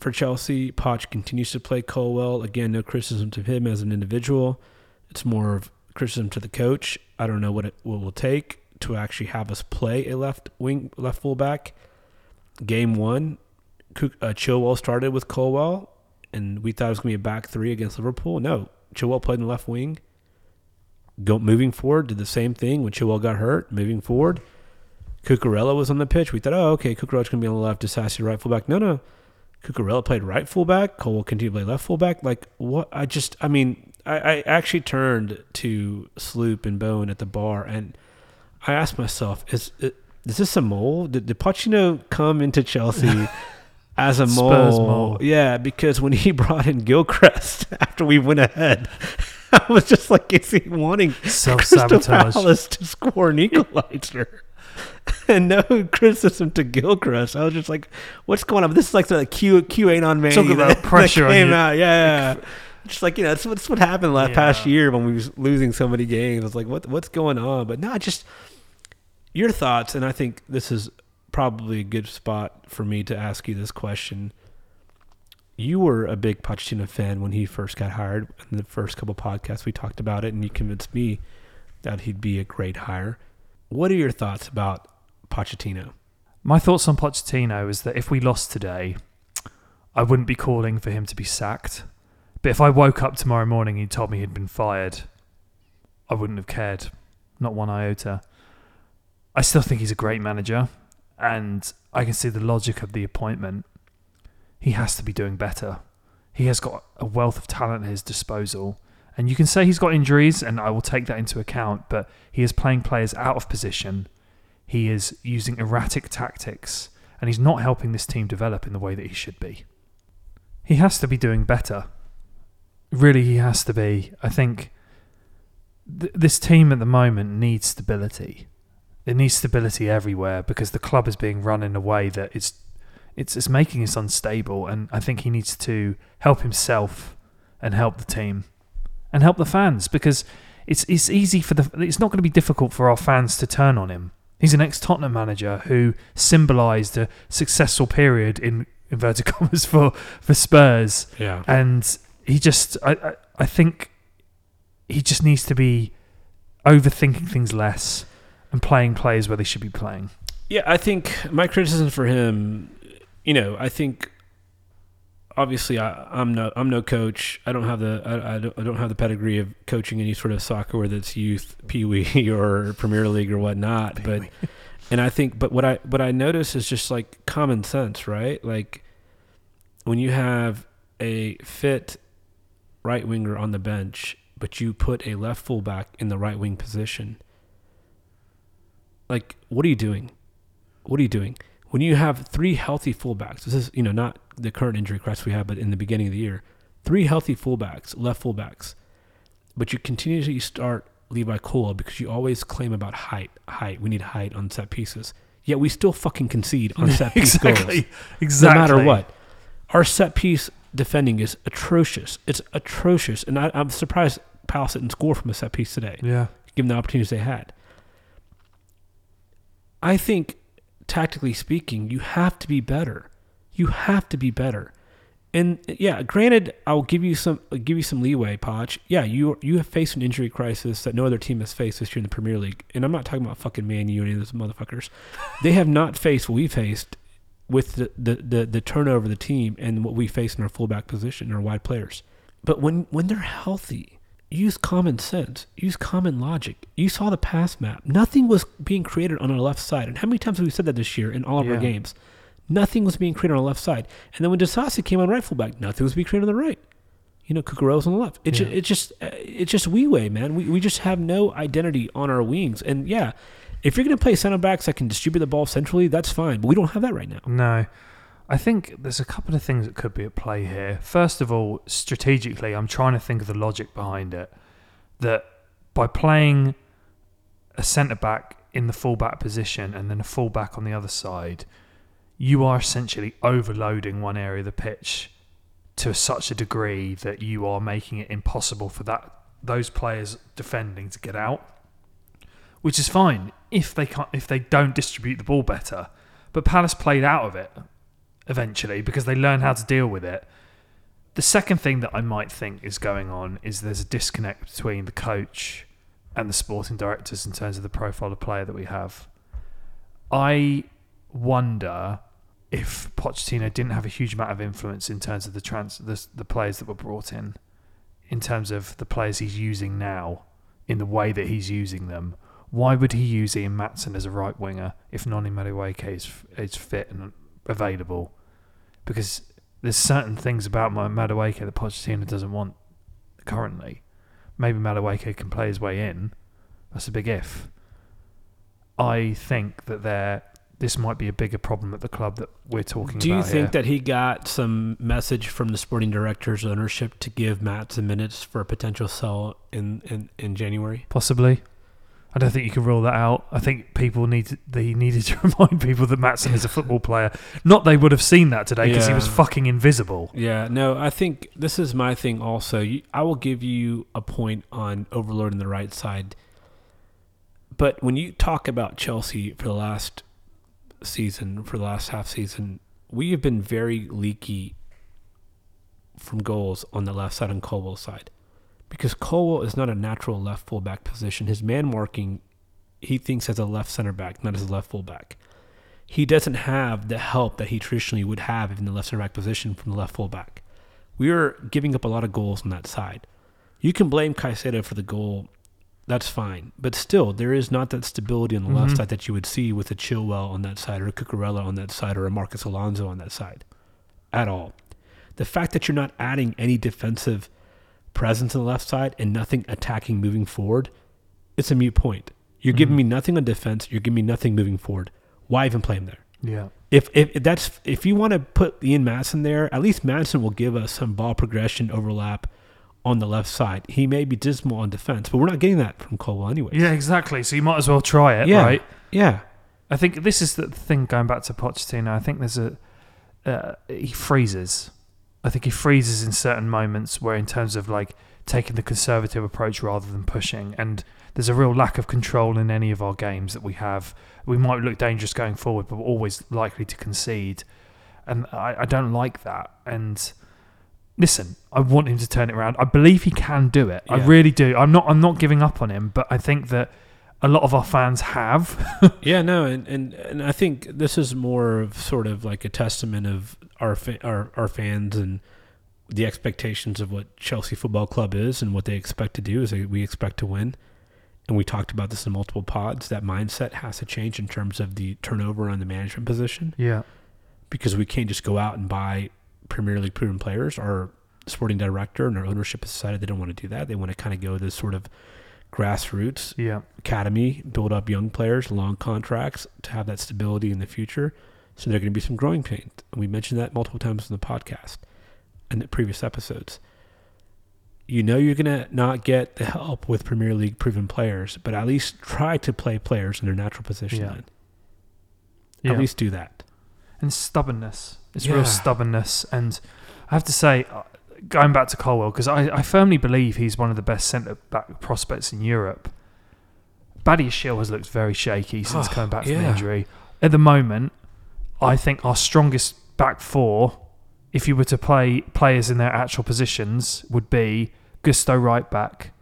for Chelsea, Poch continues to play Colwill. Again, no criticism to him as an individual. It's more of criticism to the coach. I don't know what it will take to actually have us play a left wing, left fullback. Game one, uh, Chilwell started with Colwill, and we thought it was going to be a back three against Liverpool. No, Chilwell played in the left wing. Go moving forward, did the same thing when Chilwell got hurt. Moving forward, Cucurella was on the pitch. We thought, oh, okay, Cucurella's going to be on the left, Disasi right fullback. No, no, Cucurella played right fullback. Colwill continued to play left fullback. Like what? I just, I mean, I, I actually turned to Sloop and Bowen at the bar, and I asked myself, is is this a mole? Did, did Pochettino come into Chelsea as a mole? Mole. Yeah, because when he brought in Gilchrist after we went ahead, I was just like, is he wanting Crystal sabotage. Palace to score an equalizer? and no criticism to Gilchrist. I was just like, what's going on? This is like the Q Q eight on Talk about pressure that on came you. out. Yeah, yeah. Just like you know, that's, that's what happened last past year when we was losing so many games. I was like, what what's going on? But not just your thoughts, and I think this is probably a good spot for me to ask you this question. You were a big Pochettino fan when he first got hired. In the first couple podcasts, we talked about it, and you convinced me that he'd be a great hire. What are your thoughts about Pochettino? My thoughts on Pochettino is that if we lost today, I wouldn't be calling for him to be sacked. But if I woke up tomorrow morning and he told me he'd been fired, I wouldn't have cared. Not one iota. I still think he's a great manager, and I can see the logic of the appointment. He has to be doing better. He has got a wealth of talent at his disposal. And you can say he's got injuries, and I will take that into account, but he is playing players out of position. He is using erratic tactics, and he's not helping this team develop in the way that he should be. He has to be doing better. Really, he has to be. I think th- this team at the moment needs stability. It needs stability everywhere because the club is being run in a way that it's it's, it's making us unstable, and I think he needs to help himself and help the team and help the fans because it's it's easy for the it's not going to be difficult for our fans to turn on him. He's an ex Tottenham manager who symbolised a successful period in inverted commas for for Spurs, Yeah. and he just I I, I think he just needs to be overthinking things less and playing players where they should be playing. Yeah, I think my criticism for him, you know, I think obviously I, I'm no I'm no coach. I don't have the I, I, don't, I don't have the pedigree of coaching any sort of soccer, whether it's youth, pee wee, or Premier League or whatnot. But and I think, but what I what I notice is just like common sense, right? Like when you have a fit right winger on the bench, but you put a left fullback in the right wing position. Like, what are you doing? What are you doing? When you have three healthy fullbacks, this is, you know, not the current injury crisis we have, but in the beginning of the year, three healthy fullbacks, left fullbacks, but you continuously start Levi Cole because you always claim about height, height. We need height on set pieces. Yet we still fucking concede on set piece goals. exactly. No matter what. Our set piece defending is atrocious. It's atrocious. And I, I'm surprised Palace didn't score from a set piece today, Yeah. given the opportunities they had. I think, tactically speaking, you have to be better. You have to be better. And yeah, granted, I'll give you some I'll give you some leeway, Poch. Yeah, you you have faced an injury crisis that no other team has faced this year in the Premier League. And I'm not talking about fucking Man U or any of those motherfuckers. they have not faced what we faced with the, the, the, the turnover of the team and what we face in our fullback position, our wide players. But when when they're healthy, use common sense, use common logic. You saw the pass map. Nothing was being created on our left side. And how many times have we said that this year in all of our games? Nothing was being created on the left side. And then when Disasi came on right fullback, nothing was being created on the right. You know, Cucurella's on the left. It's Yeah. ju- it's just uh, it's just we way, man. We we just have no identity on our wings. And yeah, If you're going to play center backs that can distribute the ball centrally, that's fine. But we don't have that right now. No. I think there's a couple of things that could be at play here. First of all, strategically, I'm trying to think of the logic behind it. That by playing a centre back in the fullback position and then a fullback on the other side, you are essentially overloading one area of the pitch to such a degree that you are making it impossible for that those players defending to get out. Which is fine if they can't if they don't distribute the ball better. But Palace played out of it eventually because they learn how to deal with it. The second thing that I might think is going on is there's a disconnect between the coach and the sporting directors in terms of the profile of player that we have. I wonder if Pochettino didn't have a huge amount of influence in terms of the trans the, the players that were brought in, in terms of the players he's using now, in the way that he's using them. Why would he use Ian Maatsen as a right winger if Noni Madueke is is fit and available? Because there's certain things about my Madueke that Pochettino doesn't want currently. Maybe Madueke can play his way in. That's a big if. I think that there this might be a bigger problem at the club that we're talking Do you think here. that he got some message from the sporting director's ownership to give Matt some minutes for a potential sell in, in, in January? possibly? I don't think you can rule that out. I think people need to, they needed to remind people that Maatsen is a football player. Not they would have seen that today because he was fucking invisible. Yeah, no, I think this is my thing also. You, I will give you a point on overloading the right side. But when you talk about Chelsea for the last season, for the last half season, we have been very leaky from goals on the left side and Colwill's side. Because Colwill is not a natural left fullback position. His man marking, he thinks as a left center back, not as a left fullback. He doesn't have the help that he traditionally would have in the left center back position from the left fullback. We are giving up a lot of goals on that side. You can blame Caicedo for the goal. That's fine. But still, there is not that stability on the left Mhm. side that you would see with a Chilwell on that side or a Cucurella on that side or a Marcos Alonso on that side at all. The fact that you're not adding any defensive presence on the left side and nothing attacking moving forward, it's a mute point. You're giving Mhm. me nothing on defense. You're giving me nothing moving forward. Why even play him there? Yeah. If, if if that's if you want to put Ian Maatsen there, at least Maatsen will give us some ball progression overlap on the left side. He may be dismal on defense, but we're not getting that from Colwill anyway. Yeah, exactly. So you might as well try it, Yeah. right? Yeah. I think this is the thing going back to Pochettino. I think there's a uh, he freezes. I think he freezes in certain moments where, in terms of like taking the conservative approach rather than pushing, and there's a real lack of control in any of our games that we have. We might look dangerous going forward, but we're always likely to concede, and I, I don't like that. And listen, I want him to turn it around. I believe he can do it. I really do. I'm not. I'm not giving up on him, but I think that a lot of our fans have. Yeah, no, and, and, and I think this is more of sort of like a testament of our fa- our our fans and the expectations of what Chelsea Football Club is and what they expect to do is they, we expect to win. And we talked about this in multiple pods. That mindset has to change in terms of the turnover on the management position Yeah. because we can't just go out and buy Premier League proven players. Our sporting director and our ownership has decided they don't want to do that. They want to kind of go this sort of grassroots Yeah. academy, build up young players, long contracts to have that stability in the future. So there are going to be some growing pains. We mentioned that multiple times in the podcast and the previous episodes. You know you're going to not get the help with Premier League proven players, but at least try to play players in their natural position. Yeah. Then. Yeah. At least do that. and stubbornness. It's Yeah. real stubbornness. And I have to say, uh, going back to Colwill, because I, I firmly believe he's one of the best centre back prospects in Europe. Badiashile has looked very shaky since Oh, coming back from yeah. injury. At the moment, I think our strongest back four, if you were to play players in their actual positions, would be Gusto right back,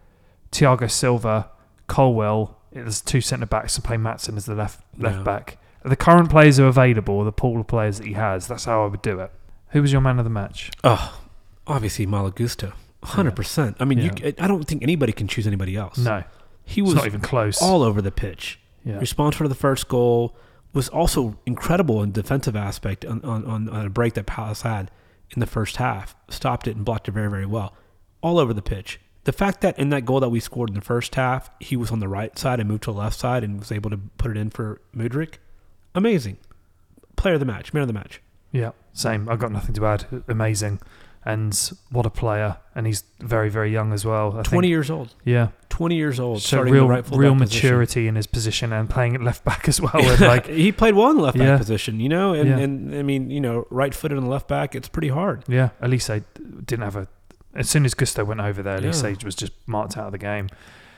Thiago Silva, Colwill. There's two centre backs and play Maatsen as the left left Yeah. back. The current players are available, the pool of players that he has, that's how I would do it. Who was your man of the match? Oh, obviously Malo Gusto. 100%. I mean, Yeah. you, I don't think anybody can choose anybody else. No, He it's was not even close. all over the pitch. yeah. responsible for the first goal, was also incredible in defensive aspect on, on, on, on a break that Palace had in the first half. Stopped it and blocked it very, very well. All over the pitch. the fact that in that goal that we scored in the first half, he was on the right side and moved to the left side and was able to put it in for Mudryk, amazing. Player of the match, man of the match. Yeah, same. I've got nothing to add. Amazing. And what a player. And he's very, very young as well. I 20 think. years old. Yeah. 20 years old. So starting real, the right fullback real position. maturity in his position and playing at left back as well. and like, he played well in the left back position, you know, and, Yeah. and I mean, you know, right footed the left back, it's pretty hard. yeah, at least I didn't have a. As soon as Gusto went over there, Olise Yeah. was just marked out of the game.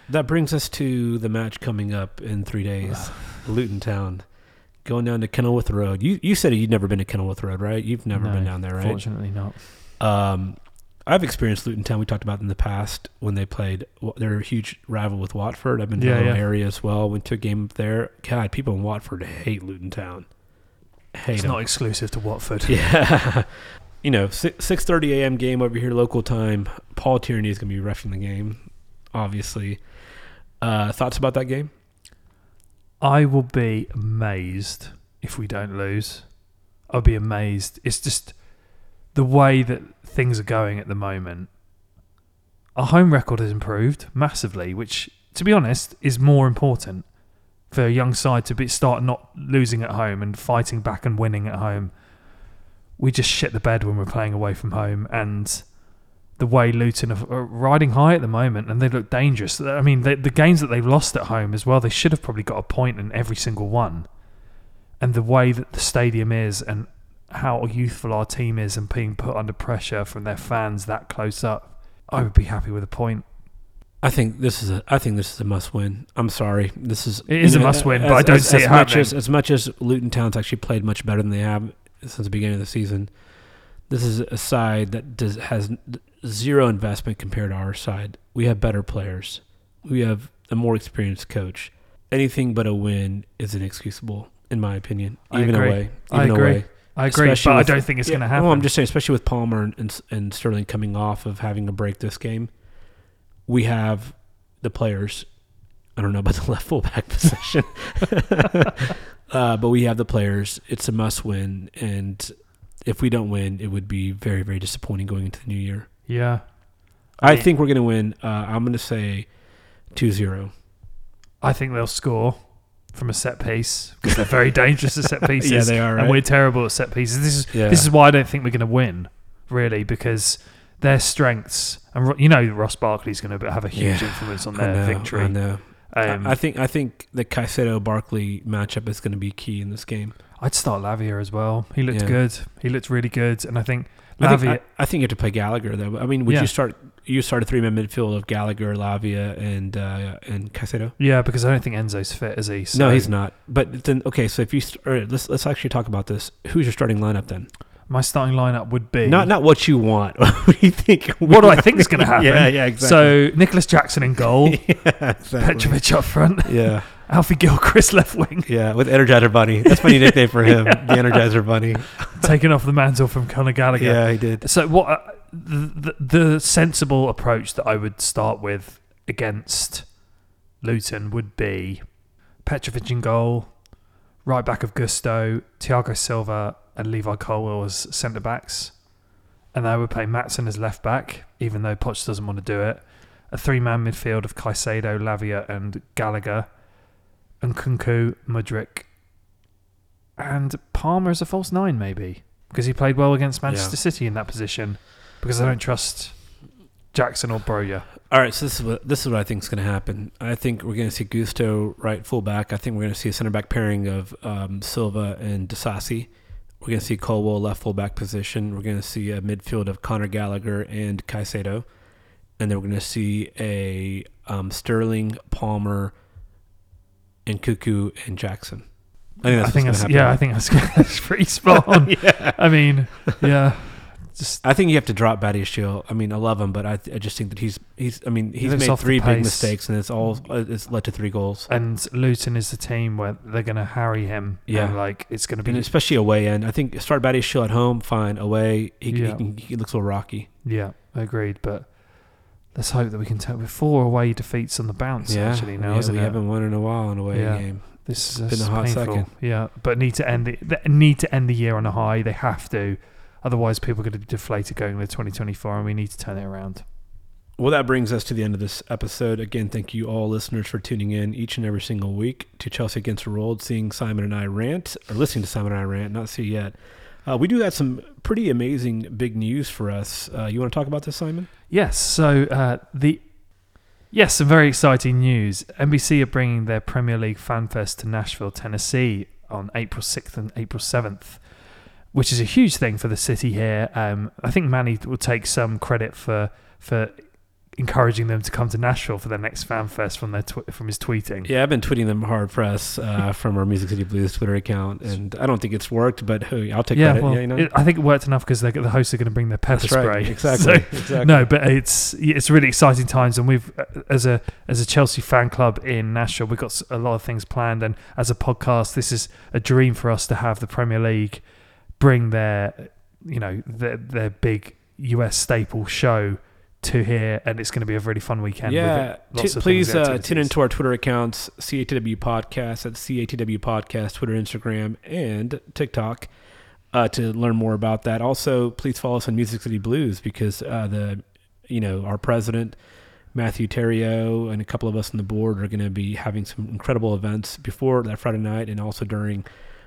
That brings us to the match coming up in three days, Luton Town, going down to Kenilworth Road. You you said you'd never been to Kenilworth Road, right? You've never No, been down there, right? Fortunately not. Um, I've experienced Luton Town. We talked about in the past when they played. They're a huge rival with Watford. I've been to Yeah, the yeah. area as well. Went to a game up there. God, people in Watford hate Luton Town. Hate It's 'em. not exclusive to Watford. Yeah. you know, six thirty a.m. game over here local time. Paul Tierney is going to be refing the game, obviously. Uh, thoughts about that game? I will be amazed if we don't lose. I'll be amazed. It's just the way that things are going at the moment. Our home record has improved massively, which, to be honest, is more important for a young side to be start not losing at home and fighting back and winning at home. We just shit the bed when we're playing away from home, and the way Luton are riding high at the moment, and they look dangerous. I mean, the games that they've lost at home as well, they should have probably got a point in every single one. And the way that the stadium is, and how youthful our team is, and being put under pressure from their fans that close up, I would be happy with a point. I think this is a. I think this is a must win. I'm sorry. This is. It is you a must-win, as- but I don't as, see as it much happening. as as much as Luton Town's actually played much better than they have since the beginning of the season. This is a side that does has zero investment compared to our side. We have better players. We have a more experienced coach. Anything but a win is inexcusable, in my opinion. Even away, even away. I agree, Especially but with- I don't think it's Yeah, going to happen. Well, I'm just saying, especially with Palmer and, and, and Sterling coming off of having a break this game, we have the players. I don't know about the left fullback position, uh, but we have the players. It's a must win, and if we don't win, it would be very, very disappointing going into the new year. yeah. I mean- think we're going to win. Uh, I'm going to say 2-0. I think they'll score from a set piece because they're very dangerous at set pieces. Yeah, they are, and we're terrible at set pieces. This is Yeah. this is why I don't think we're going to win, really, because their strengths and you know Ross Barkley's going to have a huge Yeah, influence on I their know, victory. I know. Um, I I think I think the Caicedo Barkley matchup is going to be key in this game. I'd start Lavia as well. He looked Yeah. good. He looked really good, and I think I Lavia. think, I, I think you have to play Gallagher though. I mean, would you start you start a three man midfield of Gallagher, Lavia, and uh, and Caicedo? yeah, because I don't think Enzo's fit, is he? So no, he's not. But then okay, so if you st- let's let's actually talk about this. Who's your starting lineup then? My starting lineup would be Not not what you want. what do you think? What do I think is going to happen? Yeah, yeah, exactly. So Nicholas Jackson in goal, yeah, exactly. Petrovic up front, Yeah, Alfie Gilchrist left wing, yeah, with Energizer Bunny. That's my new nickname for him, the Energizer Bunny. taking off the mantle from Conor Gallagher. Yeah, he did. So what uh, the, the sensible approach that I would start with against Luton would be Petrovic in goal, right back of Gusto, Thiago Silva, and Levi Colwill as centre backs, and I would play Maatsen as left back, even though Poch doesn't want to do it. A three man midfield of Caicedo, Lavia, and Gallagher, and Nkunku, Mudryk, and Palmer as a false nine, maybe because he played well against Manchester Yeah. City in that position. Because I don't trust Jackson or Broja. All right, so this is what this is what I think is going to happen. I think we're going to see Gusto right fullback. I think we're going to see a center back pairing of um, Silva and Disasi. We're going to see Colwill left fullback position. We're going to see a midfield of Conor Gallagher and Caicedo, and then we're going to see a um, Sterling, Palmer, and Cuckoo and Jackson. I think that's, I think that's, yeah, I think that's, that's pretty spot on. yeah. I mean, yeah, just I think you have to drop Badiashile. I mean, I love him, but I, I just think that he's he's. I mean, he's made three big mistakes, and it's all uh, it's led to three goals. and Luton is the team where they're going to harry him. Yeah. and like it's going to And be especially away end. I think start Badiashile at home, fine. Away, he, he, Yeah. can, he looks a little rocky. yeah, agreed. But let's hope that we can take with four away defeats on the bounce. Yeah, actually, now yeah, isn't we it? haven't won in a while in away Yeah. game. This It's is been a hot painful. second. Yeah, but need to end the need to end the year on a high. They have to, otherwise people are going to be deflated going into 2024, and we need to turn it around. well, that brings us to the end of this episode. Again, thank you all listeners for tuning in each and every single week to Chelsea Against the World, seeing Simon and I rant, or listening to Simon and I rant, not see yet. Uh, we do have some pretty amazing big news for us. Uh, you want to talk about this, Simon? Yes. So uh, the yes, some very exciting news. NBC are bringing their Premier League Fan Fest to Nashville, Tennessee, on April sixth and April seventh, which is a huge thing for the city here. Um, I think Manny will take some credit for for encouraging them to come to Nashville for their next fan fest from their tw- from his tweeting. Yeah, I've been tweeting them hard press uh, from our Music City Blues Twitter account, and I don't think it's worked, but hey, I'll take yeah, credit. well, yeah, you know? it, I think it worked enough because the hosts are going to bring their pepper That's right. spray. Exactly. So- exactly. No, but it's it's really exciting times, and we've as a as a Chelsea fan club in Nashville, we've got a lot of things planned, and as a podcast, this is a dream for us to have the Premier League bring their you know their their big US staple show to here, and it's going to be a really fun weekend. yeah, t- please uh, tune into our Twitter accounts, CATW Podcast, at CATW Podcast, Twitter, Instagram, and TikTok uh, to learn more about that. Also, please follow us on Music City Blues because uh, the, you know, our president, Matthew Terrio, and a couple of us on the board are going to be having some incredible events before that Friday night and also during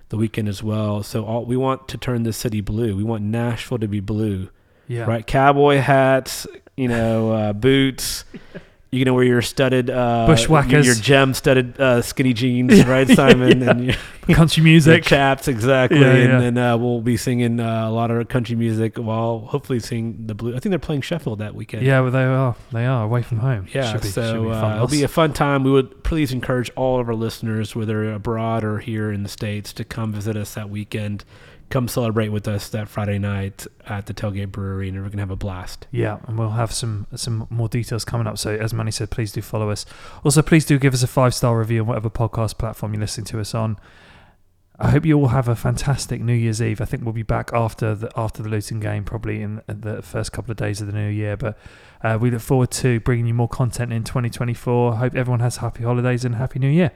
the weekend as well. So all, we want to turn this city blue. We want Nashville to be blue yeah. right? Cowboy hats, you know, uh, boots. You know, where your studded, uh, Bushwhackers. your, your gem studded uh, skinny jeans, right, Simon? Yeah. And your, country music. chaps, exactly. Yeah, and then uh, we'll be singing uh, a lot of country music while hopefully seeing the blue. I think they're playing Sheffield that weekend. Yeah, well, they are. They are away from home. Yeah, should be, so should be uh, it'll be a fun time. We would please encourage all of our listeners, whether abroad or here in the states, to come visit us that weekend. Come celebrate with us that Friday night at the Tailgate Brewery, and we're gonna have a blast. Yeah, and we'll have some some more details coming up. So as Manny said, please do follow us. Also, please do give us a five star review on whatever podcast platform you're listening to us on. I hope you all have a fantastic New Year's Eve. I think we'll be back after the after the Luton game, probably in the first couple of days of the new year. But uh, we look forward to bringing you more content in 2024. Hope everyone has happy holidays and happy New Year.